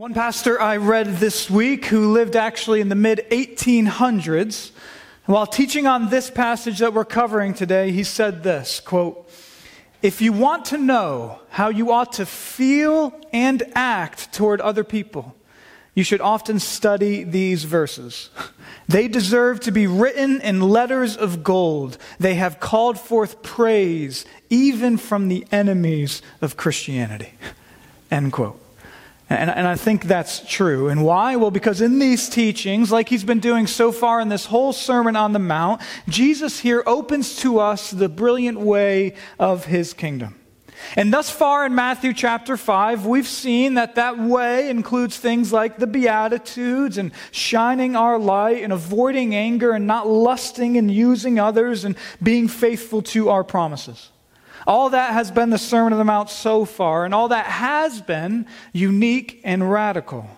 One pastor I read this week who lived actually in the mid 1800s, while teaching on this passage that we're covering today, he said this quote, If you want to know how you ought to feel and act toward other people, you should often study these verses. They deserve to be written in letters of gold. They have called forth praise even from the enemies of Christianity. End quote. And, and, I think that's true. And why? Well, because in these teachings, like he's been doing so far in this whole Sermon on the Mount, Jesus here opens to us the brilliant way of his kingdom. And thus far in Matthew chapter 5, we've seen that that way includes things like the Beatitudes and shining our light and avoiding anger and not lusting and using others and being faithful to our promises. All that has been the Sermon on the Mount so far, and all that has been unique and radical.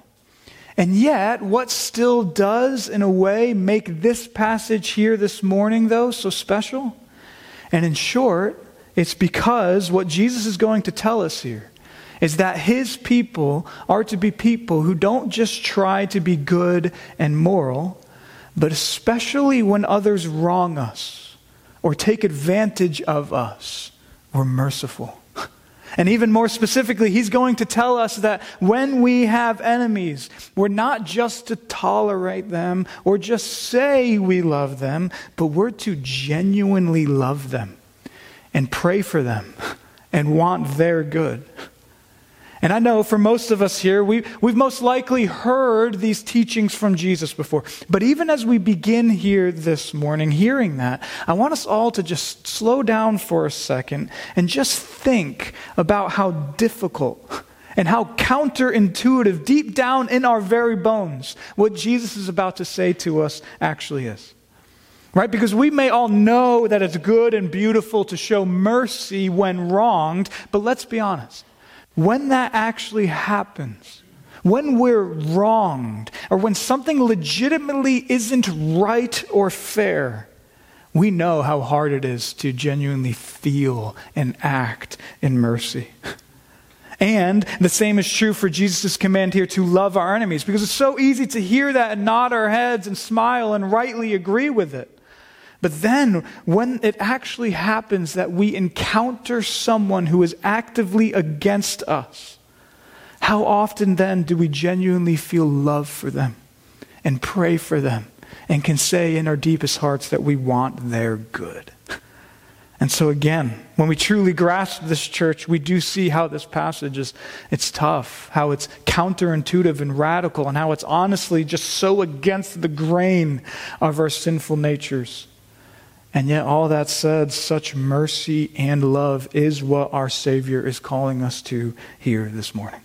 And yet, what still does, in a way, make this passage here this morning, though, so special? And in short, it's because what Jesus is going to tell us here is that his people are to be people who don't just try to be good and moral, but especially when others wrong us or take advantage of us we're merciful. And even more specifically, he's going to tell us that when we have enemies, we're not just to tolerate them or just say we love them, but we're to genuinely love them and pray for them and want their good. And I know for most of us here, we, we've most likely heard these teachings from Jesus before. But even as we begin here this morning, hearing that, I want us all to just slow down for a second and just think about how difficult and how counterintuitive, deep down in our very bones, what Jesus is about to say to us actually is. Right? Because we may all know that it's good and beautiful to show mercy when wronged, but let's be honest. When that actually happens, when we're wronged, or when something legitimately isn't right or fair, we know how hard it is to genuinely feel and act in mercy. And the same is true for Jesus' command here to love our enemies, because it's so easy to hear that and nod our heads and smile and rightly agree with it. But then, when it actually happens that we encounter someone who is actively against us, how often then do we genuinely feel love for them and pray for them and can say in our deepest hearts that we want their good? And so again, when we truly grasp this church, we do see how this passage is it's tough, how it's counterintuitive and radical, and how it's honestly just so against the grain of our sinful natures. And yet, all that said, such mercy and love is what our Savior is calling us to here this morning.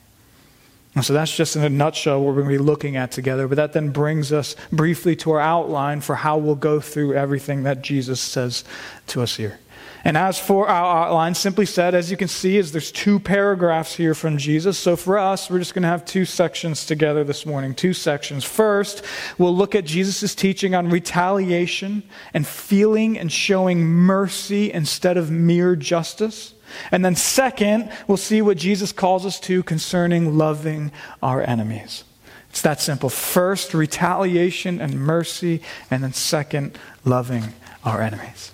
And so that's just in a nutshell what we're going to be looking at together. But that then brings us briefly to our outline for how we'll go through everything that Jesus says to us here. And as for our outline, simply said, as you can see, is there's two paragraphs here from Jesus. So for us, we're just going to have two sections together this morning. Two sections. First, we'll look at Jesus' teaching on retaliation and feeling and showing mercy instead of mere justice. And then second, we'll see what Jesus calls us to concerning loving our enemies. It's that simple. First, retaliation and mercy, and then second, loving our enemies.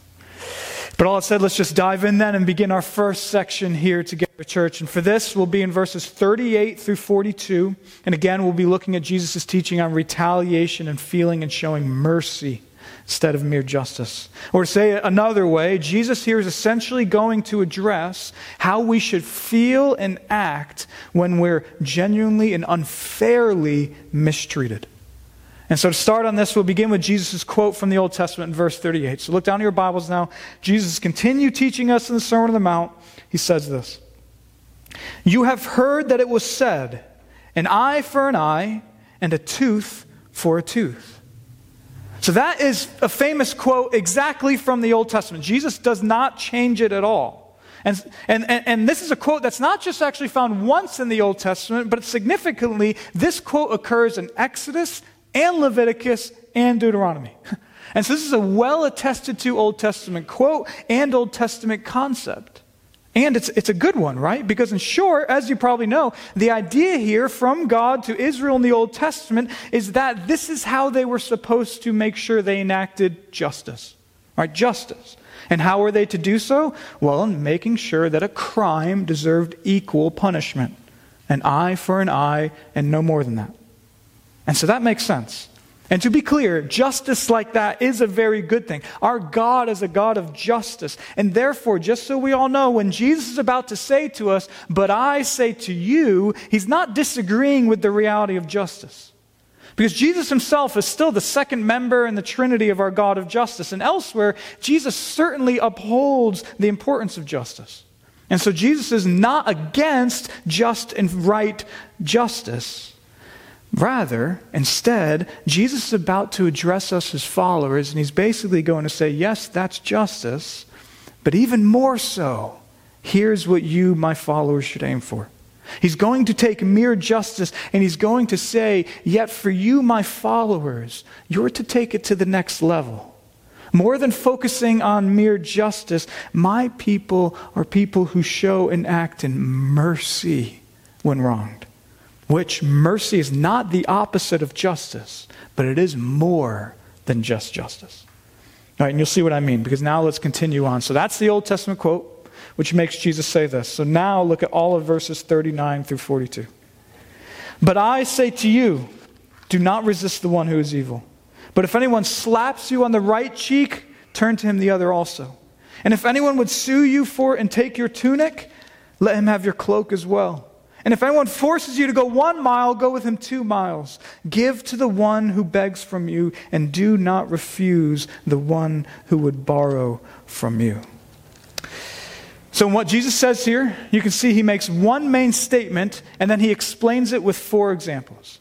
But all that said, let's just dive in then and begin our first section here together, church. And for this, we'll be in verses 38 through 42. And again, we'll be looking at Jesus' teaching on retaliation and feeling and showing mercy instead of mere justice. Or to say it another way, Jesus here is essentially going to address how we should feel and act when we're genuinely and unfairly mistreated. And so to start on this, we'll begin with Jesus' quote from the Old Testament in verse 38. So look down to your Bibles now. Jesus continued teaching us in the Sermon on the Mount. He says this You have heard that it was said, an eye for an eye, and a tooth for a tooth. So that is a famous quote exactly from the Old Testament. Jesus does not change it at all. And, and, and, this is a quote that's not just actually found once in the Old Testament, but significantly, this quote occurs in Exodus and Leviticus and Deuteronomy. And so this is a well attested to Old Testament quote and Old Testament concept. And it's, it's a good one, right? Because, in short, as you probably know, the idea here from God to Israel in the Old Testament is that this is how they were supposed to make sure they enacted justice. Right? Justice. And how were they to do so? Well, in making sure that a crime deserved equal punishment an eye for an eye, and no more than that. And so that makes sense. And to be clear, justice like that is a very good thing. Our God is a God of justice. And therefore, just so we all know, when Jesus is about to say to us, But I say to you, he's not disagreeing with the reality of justice. Because Jesus himself is still the second member in the Trinity of our God of justice. And elsewhere, Jesus certainly upholds the importance of justice. And so Jesus is not against just and right justice. Rather, instead, Jesus is about to address us as followers, and he's basically going to say, Yes, that's justice, but even more so, here's what you, my followers, should aim for. He's going to take mere justice and he's going to say, Yet for you, my followers, you're to take it to the next level. More than focusing on mere justice, my people are people who show and act in mercy when wronged which mercy is not the opposite of justice, but it is more than just justice. All right, and you'll see what I mean, because now let's continue on. So that's the Old Testament quote, which makes Jesus say this. So now look at all of verses 39 through 42. But I say to you, do not resist the one who is evil. But if anyone slaps you on the right cheek, turn to him the other also. And if anyone would sue you for it and take your tunic, let him have your cloak as well. And if anyone forces you to go one mile, go with him two miles. Give to the one who begs from you, and do not refuse the one who would borrow from you. So, in what Jesus says here, you can see he makes one main statement, and then he explains it with four examples.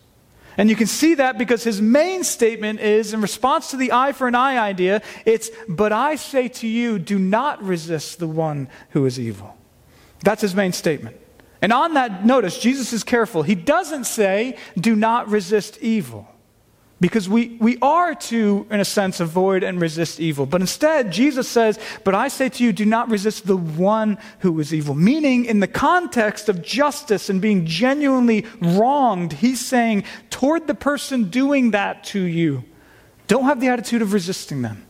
And you can see that because his main statement is, in response to the eye for an eye idea, it's, But I say to you, do not resist the one who is evil. That's his main statement. And on that, notice, Jesus is careful. He doesn't say, do not resist evil. Because we, we are to, in a sense, avoid and resist evil. But instead, Jesus says, But I say to you, do not resist the one who is evil. Meaning, in the context of justice and being genuinely wronged, he's saying, toward the person doing that to you, don't have the attitude of resisting them,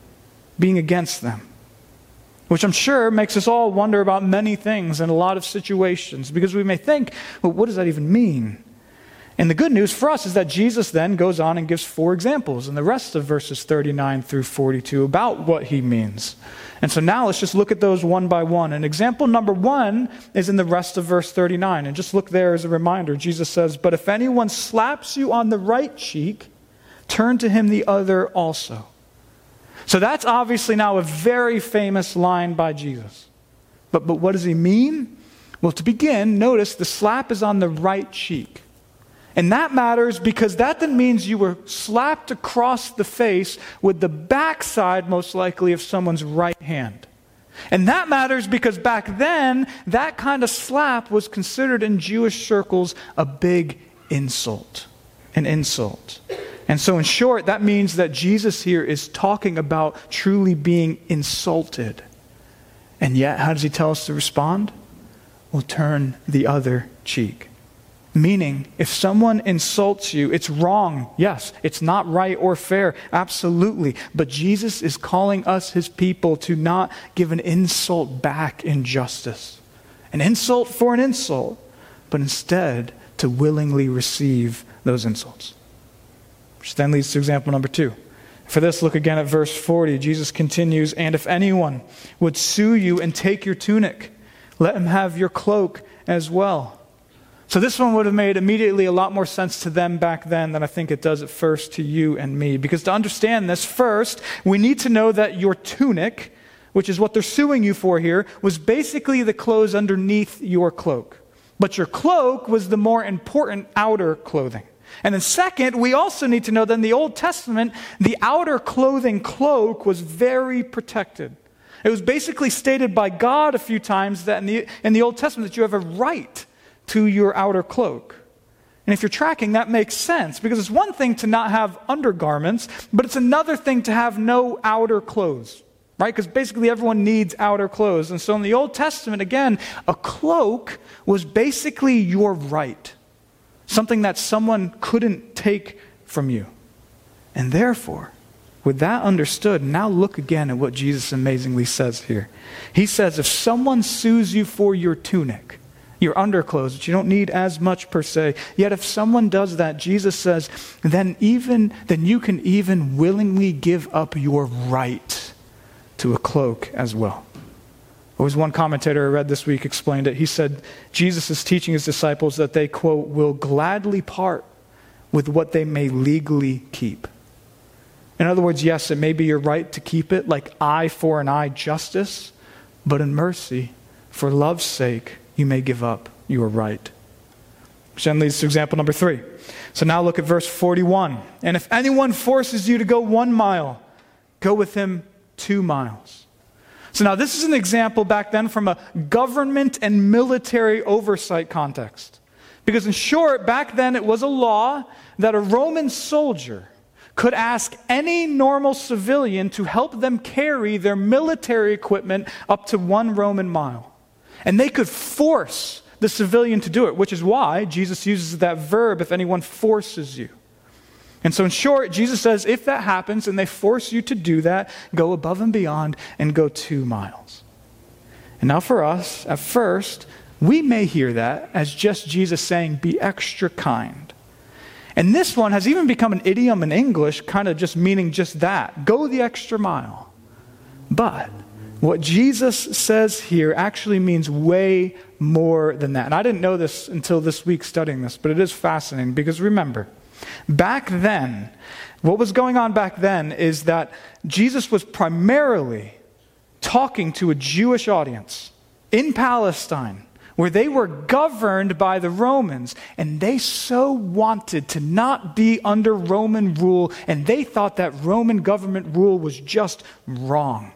being against them which I'm sure makes us all wonder about many things in a lot of situations because we may think, well, what does that even mean? And the good news for us is that Jesus then goes on and gives four examples in the rest of verses 39 through 42 about what he means. And so now let's just look at those one by one. And example number one is in the rest of verse 39. And just look there as a reminder. Jesus says, But if anyone slaps you on the right cheek, turn to him the other also. So that's obviously now a very famous line by Jesus. But, but what does he mean? Well, to begin, notice the slap is on the right cheek. And that matters because that then means you were slapped across the face with the backside, most likely, of someone's right hand. And that matters because back then, that kind of slap was considered in Jewish circles a big insult. An insult. And so, in short, that means that Jesus here is talking about truly being insulted. And yet, how does he tell us to respond? We'll turn the other cheek. Meaning, if someone insults you, it's wrong. Yes, it's not right or fair. Absolutely. But Jesus is calling us, his people, to not give an insult back in justice. An insult for an insult, but instead to willingly receive those insults. Which then leads to example number two. For this, look again at verse 40. Jesus continues, And if anyone would sue you and take your tunic, let him have your cloak as well. So this one would have made immediately a lot more sense to them back then than I think it does at first to you and me. Because to understand this, first, we need to know that your tunic, which is what they're suing you for here, was basically the clothes underneath your cloak. But your cloak was the more important outer clothing. And then, second, we also need to know that in the Old Testament, the outer clothing cloak was very protected. It was basically stated by God a few times that in the, in the Old Testament that you have a right to your outer cloak. And if you're tracking, that makes sense because it's one thing to not have undergarments, but it's another thing to have no outer clothes. Right? Because basically everyone needs outer clothes. And so in the Old Testament, again, a cloak was basically your right, something that someone couldn't take from you. And therefore, with that understood, now look again at what Jesus amazingly says here. He says, if someone sues you for your tunic, your underclothes, which you don't need as much per se. Yet if someone does that, Jesus says, then even then you can even willingly give up your right to a cloak as well. There was one commentator I read this week explained it. He said Jesus is teaching his disciples that they, quote, will gladly part with what they may legally keep. In other words, yes, it may be your right to keep it, like eye for an eye justice, but in mercy, for love's sake, you may give up your right. Which then leads to example number three. So now look at verse 41. And if anyone forces you to go one mile, go with him two miles. So now this is an example back then from a government and military oversight context. Because in short, back then it was a law that a Roman soldier could ask any normal civilian to help them carry their military equipment up to one Roman mile. And they could force the civilian to do it, which is why Jesus uses that verb if anyone forces you. And so, in short, Jesus says if that happens and they force you to do that, go above and beyond and go two miles. And now, for us, at first, we may hear that as just Jesus saying, be extra kind. And this one has even become an idiom in English, kind of just meaning just that go the extra mile. But what Jesus says here actually means way more than that. And I didn't know this until this week studying this, but it is fascinating because remember, back then, what was going on back then is that Jesus was primarily talking to a Jewish audience in Palestine where they were governed by the Romans, and they so wanted to not be under Roman rule, and they thought that Roman government rule was just wrong.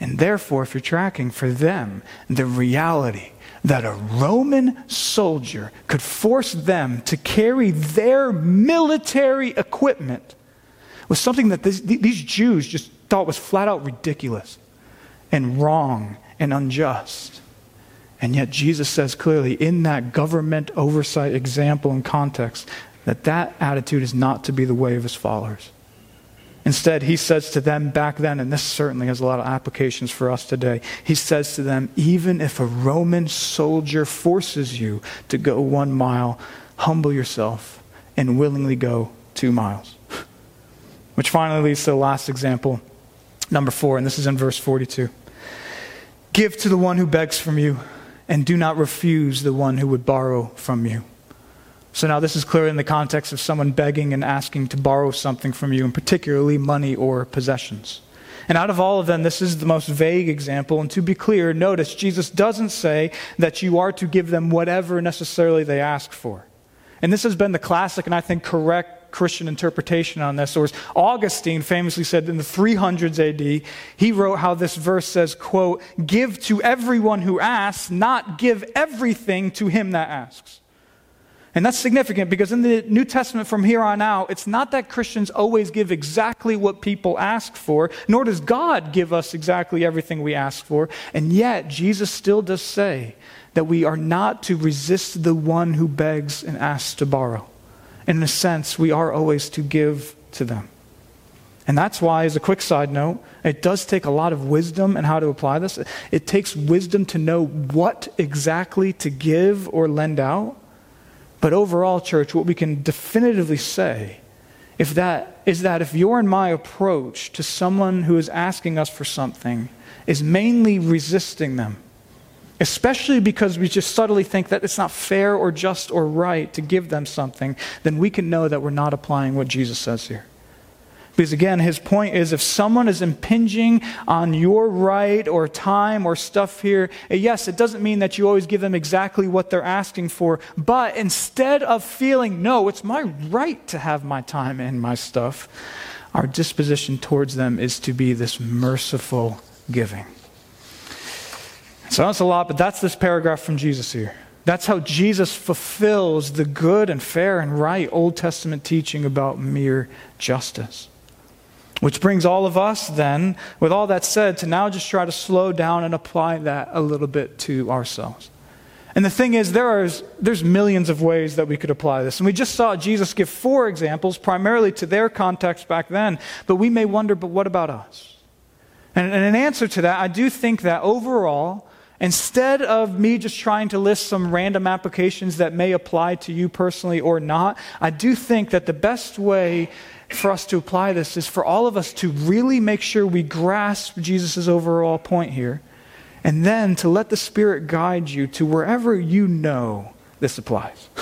And therefore, if you're tracking for them, the reality that a Roman soldier could force them to carry their military equipment was something that this, these Jews just thought was flat out ridiculous and wrong and unjust. And yet, Jesus says clearly in that government oversight example and context that that attitude is not to be the way of his followers. Instead, he says to them back then, and this certainly has a lot of applications for us today, he says to them, even if a Roman soldier forces you to go one mile, humble yourself and willingly go two miles. Which finally leads to the last example, number four, and this is in verse 42. Give to the one who begs from you, and do not refuse the one who would borrow from you. So now this is clearly in the context of someone begging and asking to borrow something from you, and particularly money or possessions. And out of all of them, this is the most vague example. And to be clear, notice Jesus doesn't say that you are to give them whatever necessarily they ask for. And this has been the classic and I think correct Christian interpretation on this. Or as Augustine famously said in the 300s AD, he wrote how this verse says, quote, give to everyone who asks, not give everything to him that asks. And that's significant because in the New Testament from here on out, it's not that Christians always give exactly what people ask for, nor does God give us exactly everything we ask for. And yet, Jesus still does say that we are not to resist the one who begs and asks to borrow. In a sense, we are always to give to them. And that's why, as a quick side note, it does take a lot of wisdom and how to apply this. It takes wisdom to know what exactly to give or lend out. But overall, church, what we can definitively say if that, is that if your and my approach to someone who is asking us for something is mainly resisting them, especially because we just subtly think that it's not fair or just or right to give them something, then we can know that we're not applying what Jesus says here. Because again, his point is if someone is impinging on your right or time or stuff here, eh, yes, it doesn't mean that you always give them exactly what they're asking for. But instead of feeling, no, it's my right to have my time and my stuff, our disposition towards them is to be this merciful giving. So that's a lot, but that's this paragraph from Jesus here. That's how Jesus fulfills the good and fair and right Old Testament teaching about mere justice. Which brings all of us, then, with all that said, to now just try to slow down and apply that a little bit to ourselves. And the thing is, there are, there's millions of ways that we could apply this. And we just saw Jesus give four examples, primarily to their context back then. But we may wonder, but what about us? And, and in answer to that, I do think that overall, instead of me just trying to list some random applications that may apply to you personally or not, I do think that the best way for us to apply this is for all of us to really make sure we grasp Jesus' overall point here and then to let the Spirit guide you to wherever you know this applies.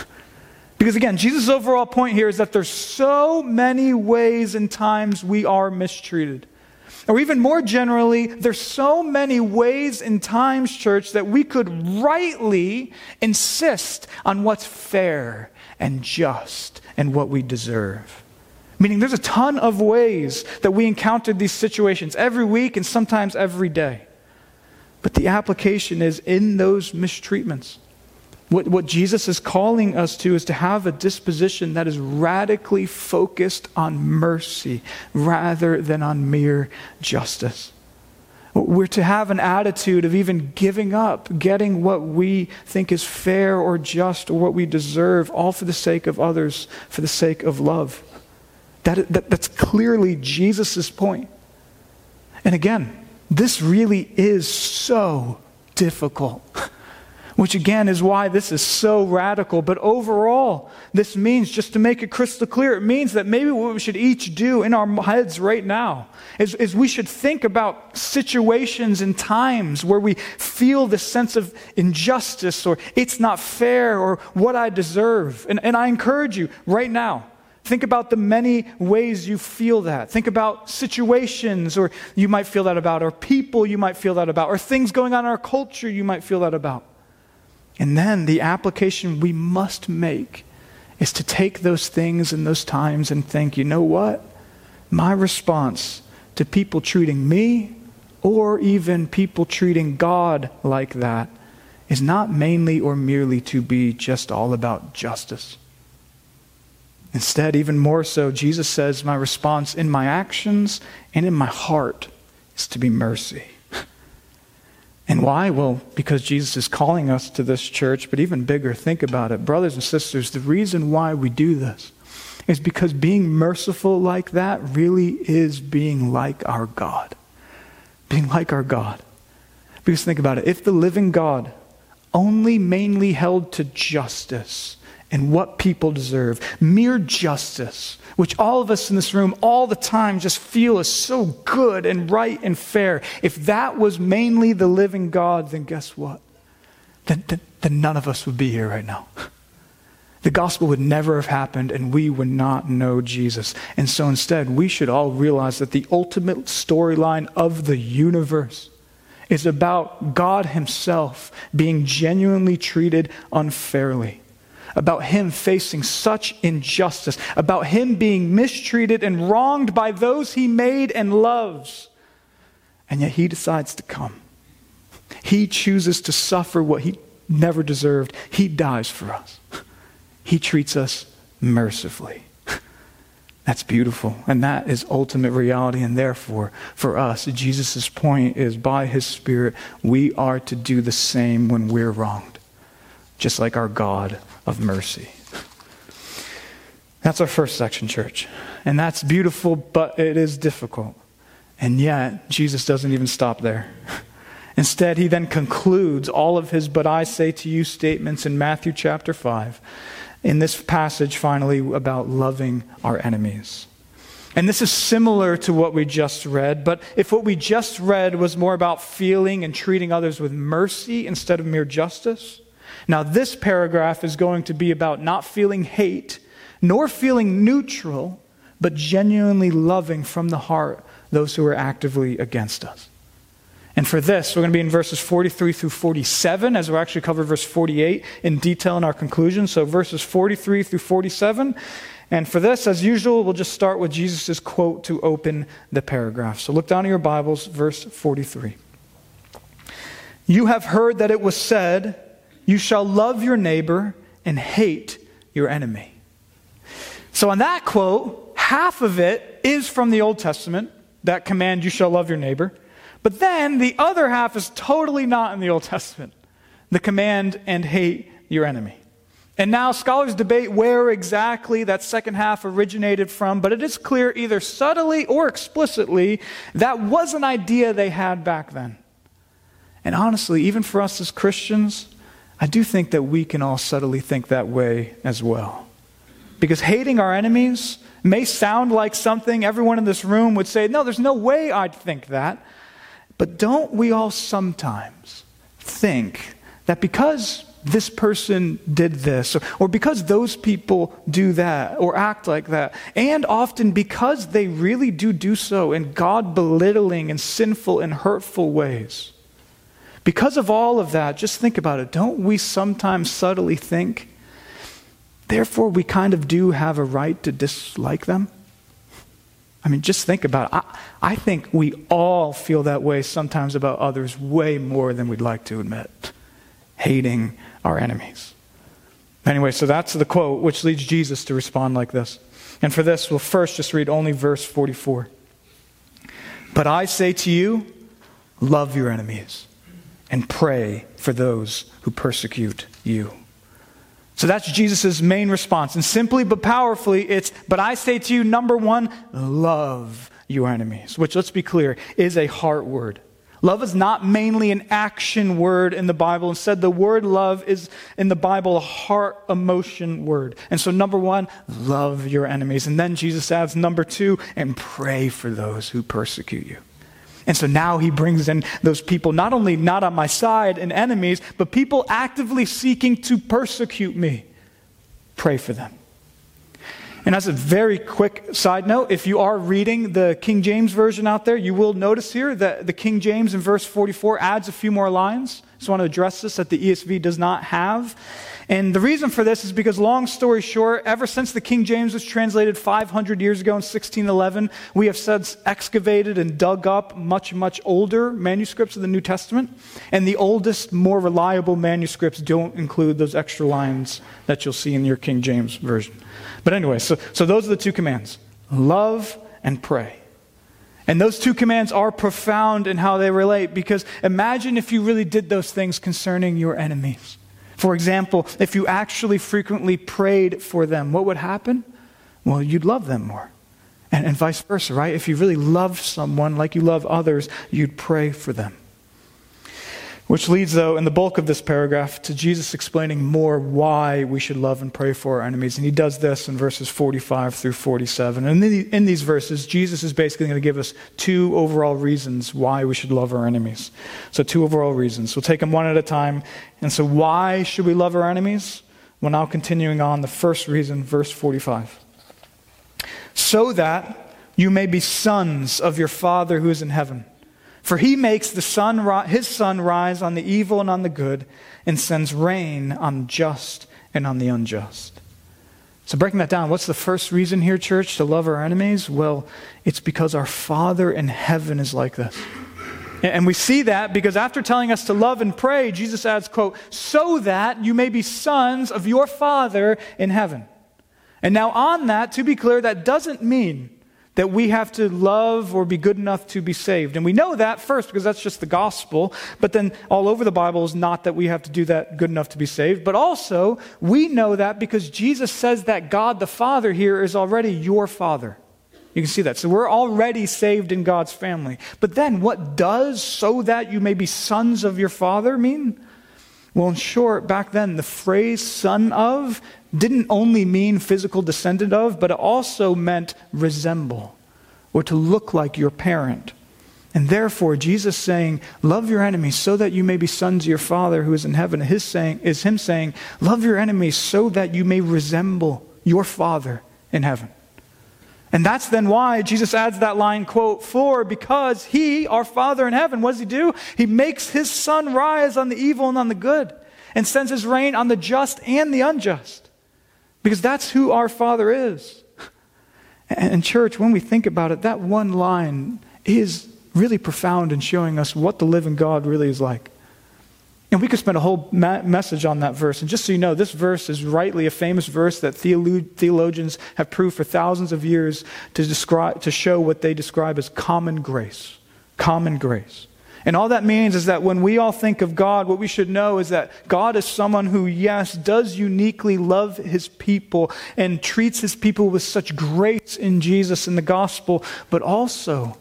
Because again, Jesus' overall point here is that there's so many ways and times we are mistreated. Or even more generally, there's so many ways and times, church, that we could rightly insist on what's fair and just and what we deserve. Meaning, there's a ton of ways that we encounter these situations every week and sometimes every day. But the application is in those mistreatments. What, what Jesus is calling us to is to have a disposition that is radically focused on mercy rather than on mere justice. We're to have an attitude of even giving up, getting what we think is fair or just or what we deserve, all for the sake of others, for the sake of love. That, that, that's clearly Jesus' point. And again, this really is so difficult. Which again is why this is so radical. But overall, this means, just to make it crystal clear, it means that maybe what we should each do in our heads right now is, is we should think about situations and times where we feel this sense of injustice or it's not fair or what I deserve. And, and I encourage you right now, Think about the many ways you feel that. Think about situations, or you might feel that about, or people you might feel that about, or things going on in our culture you might feel that about. And then the application we must make is to take those things and those times and think, you know what? My response to people treating me, or even people treating God like that, is not mainly or merely to be just all about justice. Instead, even more so, Jesus says, My response in my actions and in my heart is to be mercy. And why? Well, because Jesus is calling us to this church, but even bigger, think about it. Brothers and sisters, the reason why we do this is because being merciful like that really is being like our God. Being like our God. Because think about it if the living God only mainly held to justice, and what people deserve. Mere justice, which all of us in this room all the time just feel is so good and right and fair. If that was mainly the living God, then guess what? Then, then, then none of us would be here right now. The gospel would never have happened and we would not know Jesus. And so instead, we should all realize that the ultimate storyline of the universe is about God Himself being genuinely treated unfairly about him facing such injustice, about him being mistreated and wronged by those he made and loves. And yet he decides to come. He chooses to suffer what he never deserved. He dies for us. He treats us mercifully. That's beautiful. And that is ultimate reality. And therefore, for us, Jesus' point is by his Spirit, we are to do the same when we're wronged, just like our God of mercy. That's our first section, church. And that's beautiful, but it is difficult. And yet, Jesus doesn't even stop there. Instead, he then concludes all of his but I say to you statements in Matthew chapter 5, in this passage finally about loving our enemies. And this is similar to what we just read, but if what we just read was more about feeling and treating others with mercy instead of mere justice, now, this paragraph is going to be about not feeling hate, nor feeling neutral, but genuinely loving from the heart those who are actively against us. And for this, we're going to be in verses 43 through 47, as we'll actually cover verse 48 in detail in our conclusion. So, verses 43 through 47. And for this, as usual, we'll just start with Jesus' quote to open the paragraph. So, look down in your Bibles, verse 43. You have heard that it was said, you shall love your neighbor and hate your enemy. So, on that quote, half of it is from the Old Testament, that command, you shall love your neighbor. But then the other half is totally not in the Old Testament the command, and hate your enemy. And now scholars debate where exactly that second half originated from, but it is clear either subtly or explicitly that was an idea they had back then. And honestly, even for us as Christians, I do think that we can all subtly think that way as well. Because hating our enemies may sound like something everyone in this room would say, no, there's no way I'd think that. But don't we all sometimes think that because this person did this, or, or, because those people do that, or act like that, and often because they really do do so in God belittling and sinful and hurtful ways. Because of all of that, just think about it. Don't we sometimes subtly think, therefore, we kind of do have a right to dislike them? I mean, just think about it. I, I think we all feel that way sometimes about others way more than we'd like to admit hating our enemies. Anyway, so that's the quote, which leads Jesus to respond like this. And for this, we'll first just read only verse 44. But I say to you, love your enemies and pray for those who persecute you. So that's Jesus' main response. And simply but powerfully, it's, but I say to you, number one, love your enemies, which, let's be clear, is a heart word. Love is not mainly an action word in the Bible. Instead, the word love is in the Bible a heart emotion word. And so, number one, love your enemies. And then Jesus adds, number two, and pray for those who persecute you. And so now he brings in those people, not only not on my side and enemies, but people actively seeking to persecute me. Pray for them. And as a very quick side note, if you are reading the King James Version out there, you will notice here that the King James in verse 44 adds a few more lines. I just want to address this that the ESV does not have. And the reason for this is because, long story short, ever since the King James was translated 500 years ago in 1611, we have since excavated and dug up much, much older manuscripts of the New Testament. And the oldest, more reliable manuscripts don't include those extra lines that you'll see in your King James Version. But anyway, so, so those are the two commands love and pray. And those two commands are profound in how they relate because imagine if you really did those things concerning your enemies. For example, if you actually frequently prayed for them, what would happen? Well, you'd love them more. And, and vice versa, right? If you really love someone like you love others, you'd pray for them. Which leads, though, in the bulk of this paragraph to Jesus explaining more why we should love and pray for our enemies. And he does this in verses 45 through 47. And in these verses, Jesus is basically going to give us two overall reasons why we should love our enemies. So, two overall reasons. We'll take them one at a time. And so, why should we love our enemies? Well, now continuing on, the first reason, verse 45. So that you may be sons of your Father who is in heaven. For he makes the sun, his sun rise on the evil and on the good, and sends rain on the just and on the unjust. So, breaking that down, what's the first reason here, church, to love our enemies? Well, it's because our Father in heaven is like this. And we see that because after telling us to love and pray, Jesus adds, quote, so that you may be sons of your Father in heaven. And now, on that, to be clear, that doesn't mean that we have to love or be good enough to be saved. And we know that first because that's just the gospel. But then all over the Bible is not that we have to do that good enough to be saved. But also, we know that because Jesus says that God the Father here is already your Father. You can see that. So we're already saved in God's family. But then, what does so that you may be sons of your Father mean? Well, in short, back then, the phrase son of didn't only mean physical descendant of, but it also meant resemble or to look like your parent. And therefore, Jesus saying, Love your enemies so that you may be sons of your Father who is in heaven, his saying, is him saying, Love your enemies so that you may resemble your Father in heaven. And that's then why Jesus adds that line, quote, for because he, our Father in heaven, what does he do? He makes his sun rise on the evil and on the good, and sends his rain on the just and the unjust. Because that's who our Father is. And, church, when we think about it, that one line is really profound in showing us what the living God really is like. And we could spend a whole ma- message on that verse. And just so you know, this verse is rightly a famous verse that theolo- theologians have proved for thousands of years to, describe, to show what they describe as common grace. Common grace. And all that means is that when we all think of God, what we should know is that God is someone who, yes, does uniquely love his people and treats his people with such grace in Jesus and the gospel, but also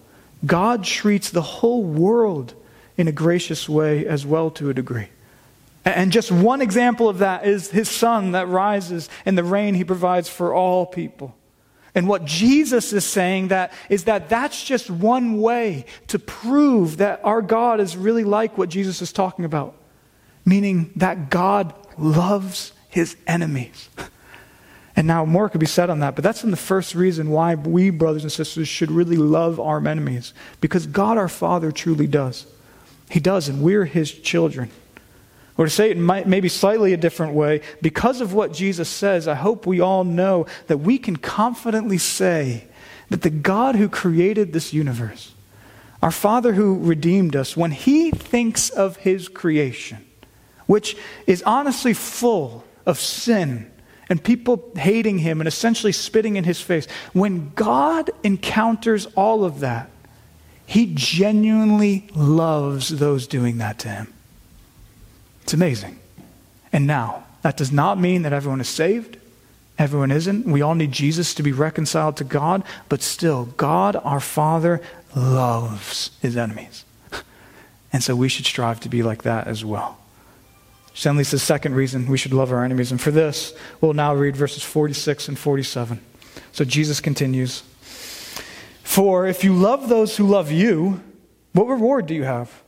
God treats the whole world in a gracious way as well to a degree. And just one example of that is his sun that rises and the rain he provides for all people. And what Jesus is saying that is that that's just one way to prove that our God is really like what Jesus is talking about. Meaning that God loves his enemies. And now more could be said on that, but that's in the first reason why we, brothers and sisters, should really love our enemies. Because God our Father truly does. He does, and we're his children. Or to say it might, maybe slightly a different way, because of what Jesus says, I hope we all know that we can confidently say that the God who created this universe, our Father who redeemed us, when he thinks of his creation, which is honestly full of sin and people hating him and essentially spitting in his face, when God encounters all of that, he genuinely loves those doing that to him. It's amazing. And now, that does not mean that everyone is saved. Everyone isn't. We all need Jesus to be reconciled to God, but still, God our Father loves his enemies. And so we should strive to be like that as well. Leads the second reason we should love our enemies. And for this, we'll now read verses 46 and 47. So Jesus continues. For if you love those who love you, what reward do you have?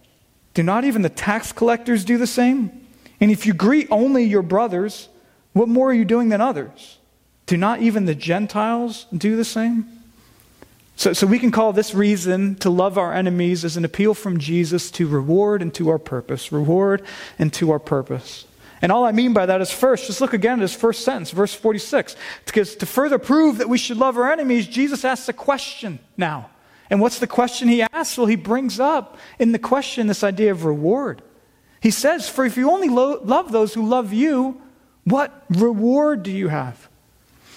Do not even the tax collectors do the same? And if you greet only your brothers, what more are you doing than others? Do not even the Gentiles do the same? So, so we can call this reason to love our enemies as an appeal from Jesus to reward and to our purpose. Reward and to our purpose. And all I mean by that is first, just look again at his first sentence, verse 46. Because to further prove that we should love our enemies, Jesus asks a question now. And what's the question he asks? Well, he brings up in the question this idea of reward. He says, For if you only lo- love those who love you, what reward do you have?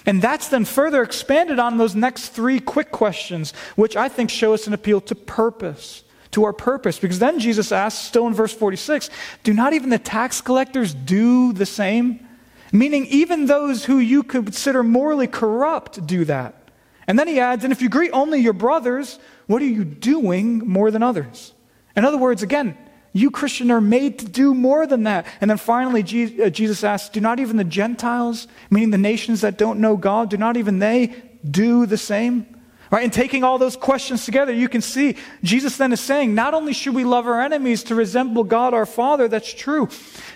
And that's then further expanded on those next three quick questions, which I think show us an appeal to purpose to our purpose. Because then Jesus asks, still in verse 46, do not even the tax collectors do the same? Meaning, even those who you consider morally corrupt do that. And then he adds, and if you greet only your brothers, what are you doing more than others? In other words, again, you Christian are made to do more than that. And then finally, uh, Jesus asks, do not even the Gentiles, meaning the nations that don't know God, do not even they do the same? Right? And taking all those questions together, you can see Jesus then is saying, not only should we love our enemies to resemble God our Father, that's true,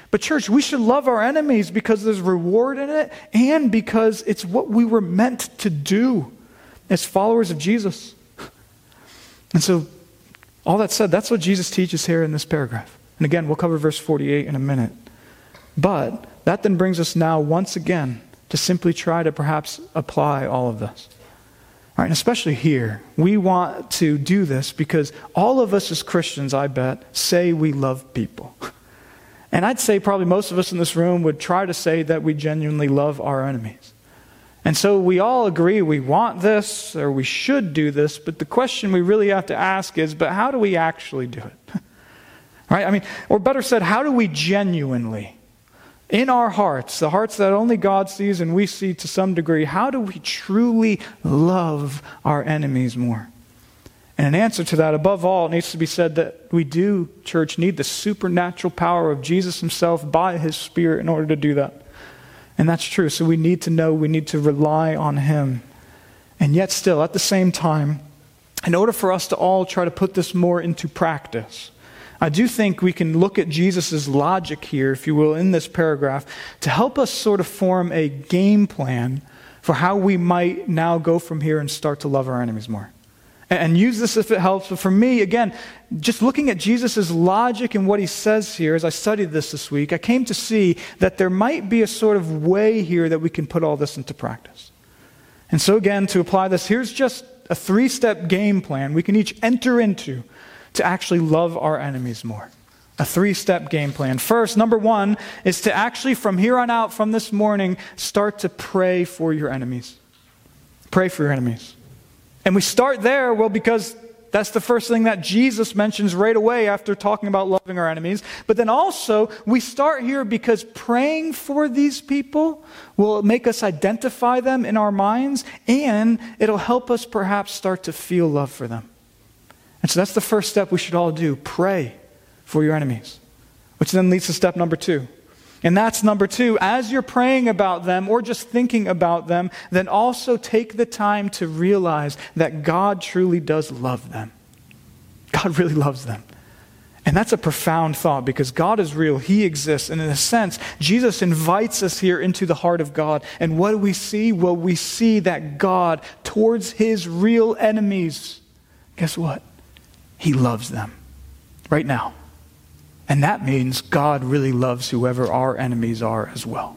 but church, we should love our enemies because there's reward in it and because it's what we were meant to do as followers of Jesus. And so, all that said, that's what Jesus teaches here in this paragraph. And again, we'll cover verse 48 in a minute. But that then brings us now once again to simply try to perhaps apply all of this. Right, and especially here, we want to do this because all of us as Christians, I bet, say we love people. And I'd say probably most of us in this room would try to say that we genuinely love our enemies. And so we all agree we want this or we should do this, but the question we really have to ask is but how do we actually do it? right? I mean, or better said, how do we genuinely in our hearts, the hearts that only God sees and we see to some degree, how do we truly love our enemies more? And an answer to that, above all, it needs to be said that we do, church, need the supernatural power of Jesus himself by his Spirit in order to do that. And that's true. So we need to know, we need to rely on him. And yet, still, at the same time, in order for us to all try to put this more into practice, I do think we can look at Jesus' logic here, if you will, in this paragraph to help us sort of form a game plan for how we might now go from here and start to love our enemies more. And use this if it helps. But for me, again, just looking at Jesus' logic and what he says here, as I studied this this week, I came to see that there might be a sort of way here that we can put all this into practice. And so, again, to apply this, here's just a three step game plan we can each enter into to actually love our enemies more. a three step game plan. First, number one is to actually, from here on out, from this morning, start to pray for your enemies. Pray for your enemies. And we start there, well, because that's the first thing that Jesus mentions right away after talking about loving our enemies. But then also, we start here because praying for these people will make us identify them in our minds, and it'll help us perhaps start to feel love for them. And so that's the first step we should all do pray for your enemies. Which then leads to step number two. And that's number two. As you're praying about them or just thinking about them, then also take the time to realize that God truly does love them. God really loves them. And that's a profound thought because God is real. He exists. And in a sense, Jesus invites us here into the heart of God. And what do we see? Well, we see that God, towards his real enemies, guess what? He loves them right now. And that means God really loves whoever our enemies are as well.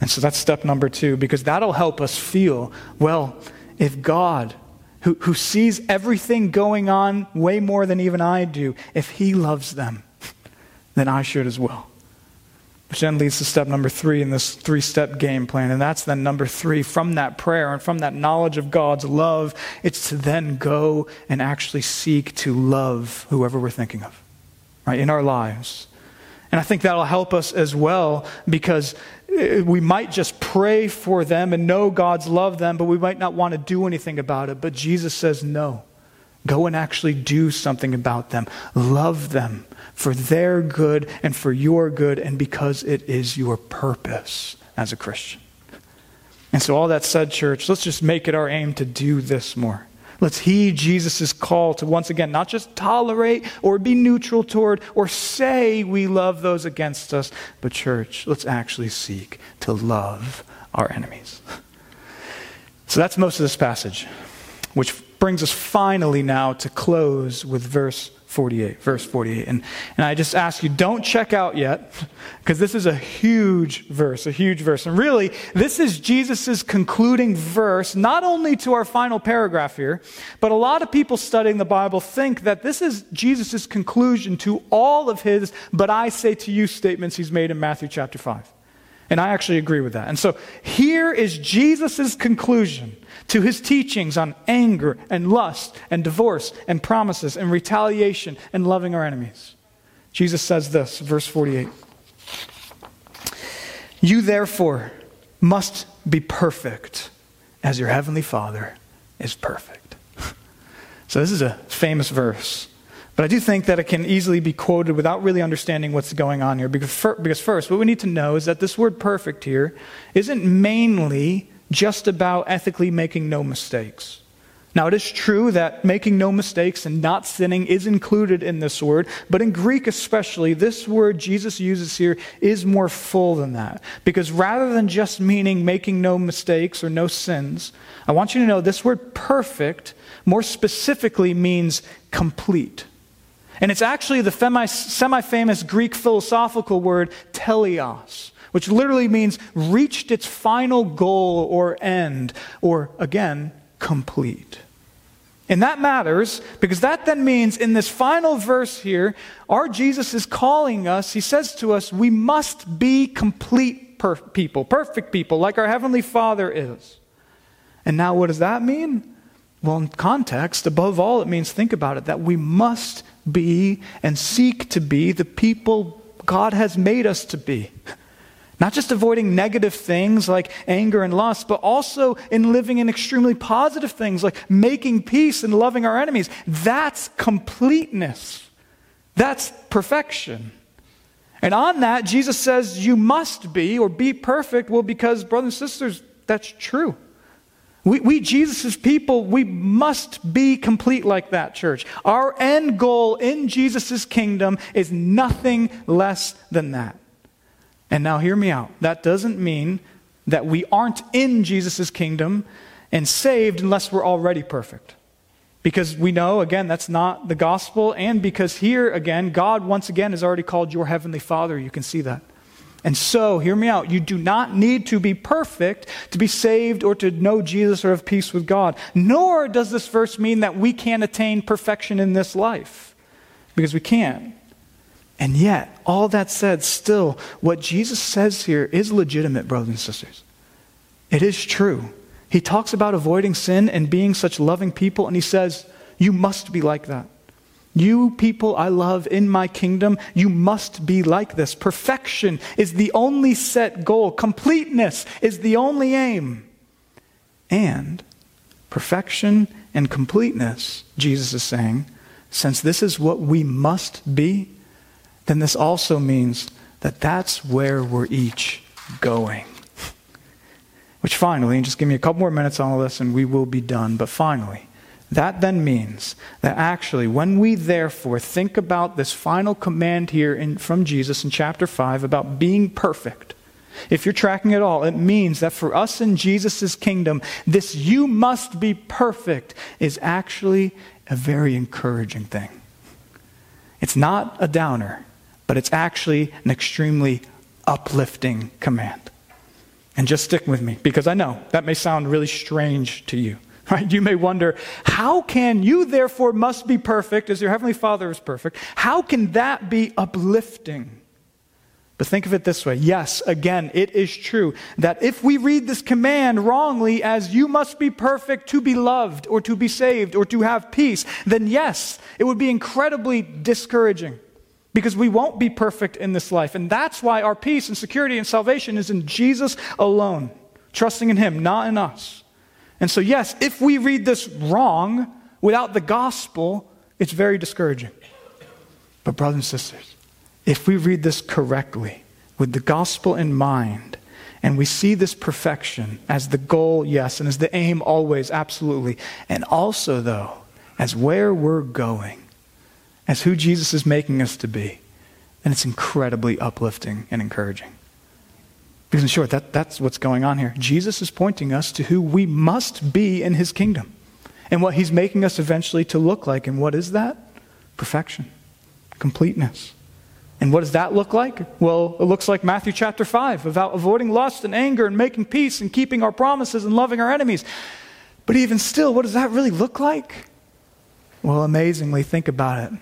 And so that's step number two, because that'll help us feel well, if God, who, who sees everything going on way more than even I do, if He loves them, then I should as well. Which then leads to step number three in this three step game plan. And that's then number three from that prayer and from that knowledge of God's love, it's to then go and actually seek to love whoever we're thinking of right, in our lives. And I think that'll help us as well because uh, we might just pray for them and know God's love them, but we might not want to do anything about it. But Jesus says, no. Go and actually do something about them. Love them for their good and for your good, and because it is your purpose as a Christian. And so, all that said, church, let's just make it our aim to do this more. Let's heed Jesus' call to once again not just tolerate or be neutral toward or say we love those against us, but, church, let's actually seek to love our enemies. So that's most of this passage, which brings us finally now to close with verse 48, verse 48. And, and I just ask you, don't check out yet, because this is a huge verse, a huge verse. And really, this is Jesus' concluding verse, not only to our final paragraph here, but a lot of people studying the Bible think that this is Jesus' conclusion to all of his, but I say to you statements he's made in Matthew chapter 5. And I actually agree with that. And so here is Jesus' conclusion to his teachings on anger and lust and divorce and promises and retaliation and loving our enemies. Jesus says this, verse 48 You therefore must be perfect as your heavenly Father is perfect. So, this is a famous verse. But I do think that it can easily be quoted without really understanding what's going on here. Because, first, what we need to know is that this word perfect here isn't mainly just about ethically making no mistakes. Now, it is true that making no mistakes and not sinning is included in this word, but in Greek especially, this word Jesus uses here is more full than that. Because rather than just meaning making no mistakes or no sins, I want you to know this word perfect more specifically means complete. And it's actually the semi famous Greek philosophical word teleios which literally means reached its final goal or end, or again, complete. And that matters because that then means in this final verse here, our Jesus is calling us, he says to us, we must be complete per- people, perfect people, like our Heavenly Father is. And now, what does that mean? Well, in context, above all, it means think about it that we must be and seek to be the people God has made us to be. Not just avoiding negative things like anger and lust, but also in living in extremely positive things like making peace and loving our enemies. That's completeness. That's perfection. And on that, Jesus says, You must be or be perfect. Well, because, brothers and sisters, that's true. We, we Jesus' people, we must be complete like that, church. Our end goal in Jesus' kingdom is nothing less than that. And now, hear me out. That doesn't mean that we aren't in Jesus' kingdom and saved unless we're already perfect. Because we know, again, that's not the gospel, and because here, again, God once again has already called your heavenly Father. You can see that. And so, hear me out. You do not need to be perfect to be saved or to know Jesus or have peace with God. Nor does this verse mean that we can't attain perfection in this life, because we can't. And yet, all that said, still, what Jesus says here is legitimate, brothers and sisters. It is true. He talks about avoiding sin and being such loving people, and he says, You must be like that. You people I love in my kingdom, you must be like this. Perfection is the only set goal, completeness is the only aim. And perfection and completeness, Jesus is saying, since this is what we must be, then this also means that that's where we're each going. Which finally, and just give me a couple more minutes on all this and we will be done, but finally, that then means that actually, when we therefore think about this final command here in, from Jesus in chapter 5 about being perfect, if you're tracking at all, it means that for us in Jesus' kingdom, this you must be perfect is actually a very encouraging thing. It's not a downer, but it's actually an extremely uplifting command. And just stick with me, because I know that may sound really strange to you. Right? You may wonder, how can you therefore must be perfect as your heavenly Father is perfect? How can that be uplifting? But think of it this way. Yes, again, it is true that if we read this command wrongly as you must be perfect to be loved or to be saved or to have peace, then yes, it would be incredibly discouraging because we won't be perfect in this life. And that's why our peace and security and salvation is in Jesus alone, trusting in Him, not in us. And so, yes, if we read this wrong without the gospel, it's very discouraging. But, brothers and sisters, if we read this correctly, with the gospel in mind, and we see this perfection as the goal, yes, and as the aim always, absolutely, and also, though, as where we're going, as who Jesus is making us to be, then it's incredibly uplifting and encouraging. Because, in short, that, that's what's going on here. Jesus is pointing us to who we must be in his kingdom and what he's making us eventually to look like. And what is that? Perfection, completeness. And what does that look like? Well, it looks like Matthew chapter 5 about avoiding lust and anger and making peace and keeping our promises and loving our enemies. But even still, what does that really look like? Well, amazingly, think about it.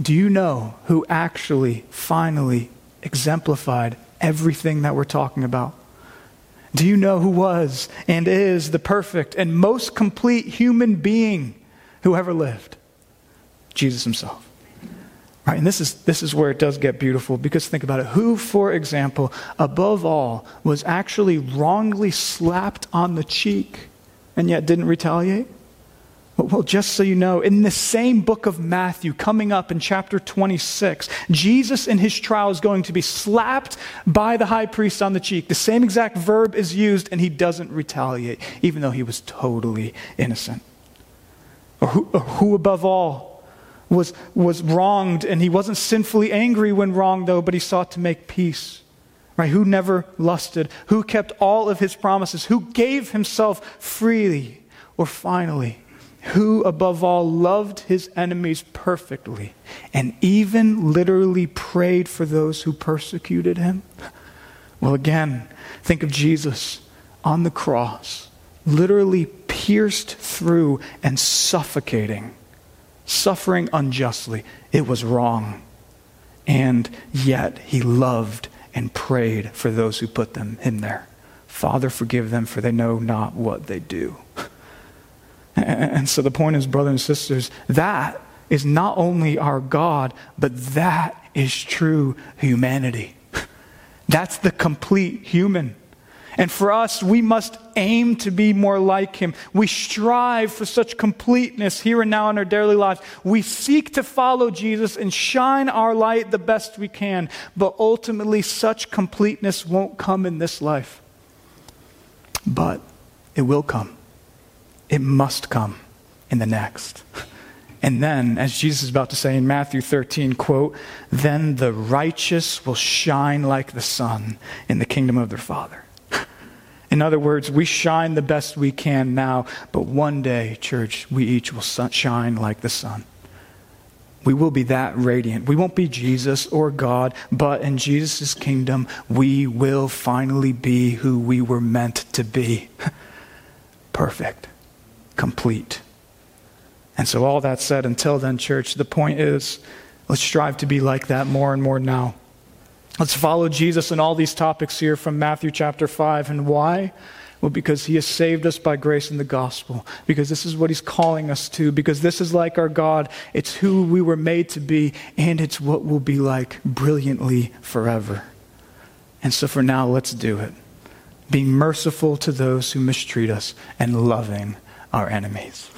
Do you know who actually finally exemplified everything that we're talking about? Do you know who was and is the perfect and most complete human being who ever lived? Jesus himself. Right, and this is, this is where it does get beautiful because think about it. Who, for example, above all, was actually wrongly slapped on the cheek and yet didn't retaliate? Well, just so you know, in the same book of Matthew, coming up in chapter 26, Jesus in his trial is going to be slapped by the high priest on the cheek. The same exact verb is used, and he doesn't retaliate, even though he was totally innocent. Or who, or who above all was, was wronged, and he wasn't sinfully angry when wronged, though, but he sought to make peace. Right? Who never lusted, who kept all of his promises, who gave himself freely, or finally, who above all loved his enemies perfectly, and even literally prayed for those who persecuted him? Well, again, think of Jesus on the cross, literally pierced through and suffocating suffering unjustly. It was wrong. And yet he loved and prayed for those who put them in there. Father, forgive them, for they know not what they do. And so the point is, brothers and sisters, that is not only our God, but that is true humanity. That's the complete human. And for us, we must aim to be more like him. We strive for such completeness here and now in our daily lives. We seek to follow Jesus and shine our light the best we can. But ultimately, such completeness won't come in this life. But it will come. It must come in the next. And then, as Jesus is about to say in Matthew 13, quote, then the righteous will shine like the sun in the kingdom of their Father. In other words, we shine the best we can now, but one day, church, we each will shine like the sun. We will be that radiant. We won't be Jesus or God, but in Jesus' kingdom, we will finally be who we were meant to be perfect, complete. And so, all that said, until then, church, the point is Let's strive to be like that more and more now. Let's follow Jesus in all these topics here from Matthew chapter 5. And why? Well, because he has saved us by grace in the gospel, because this is what he's calling us to, because this is like our God. It's who we were made to be, and it's what we'll be like brilliantly forever. And so for now, let's do it. Being merciful to those who mistreat us and loving our enemies.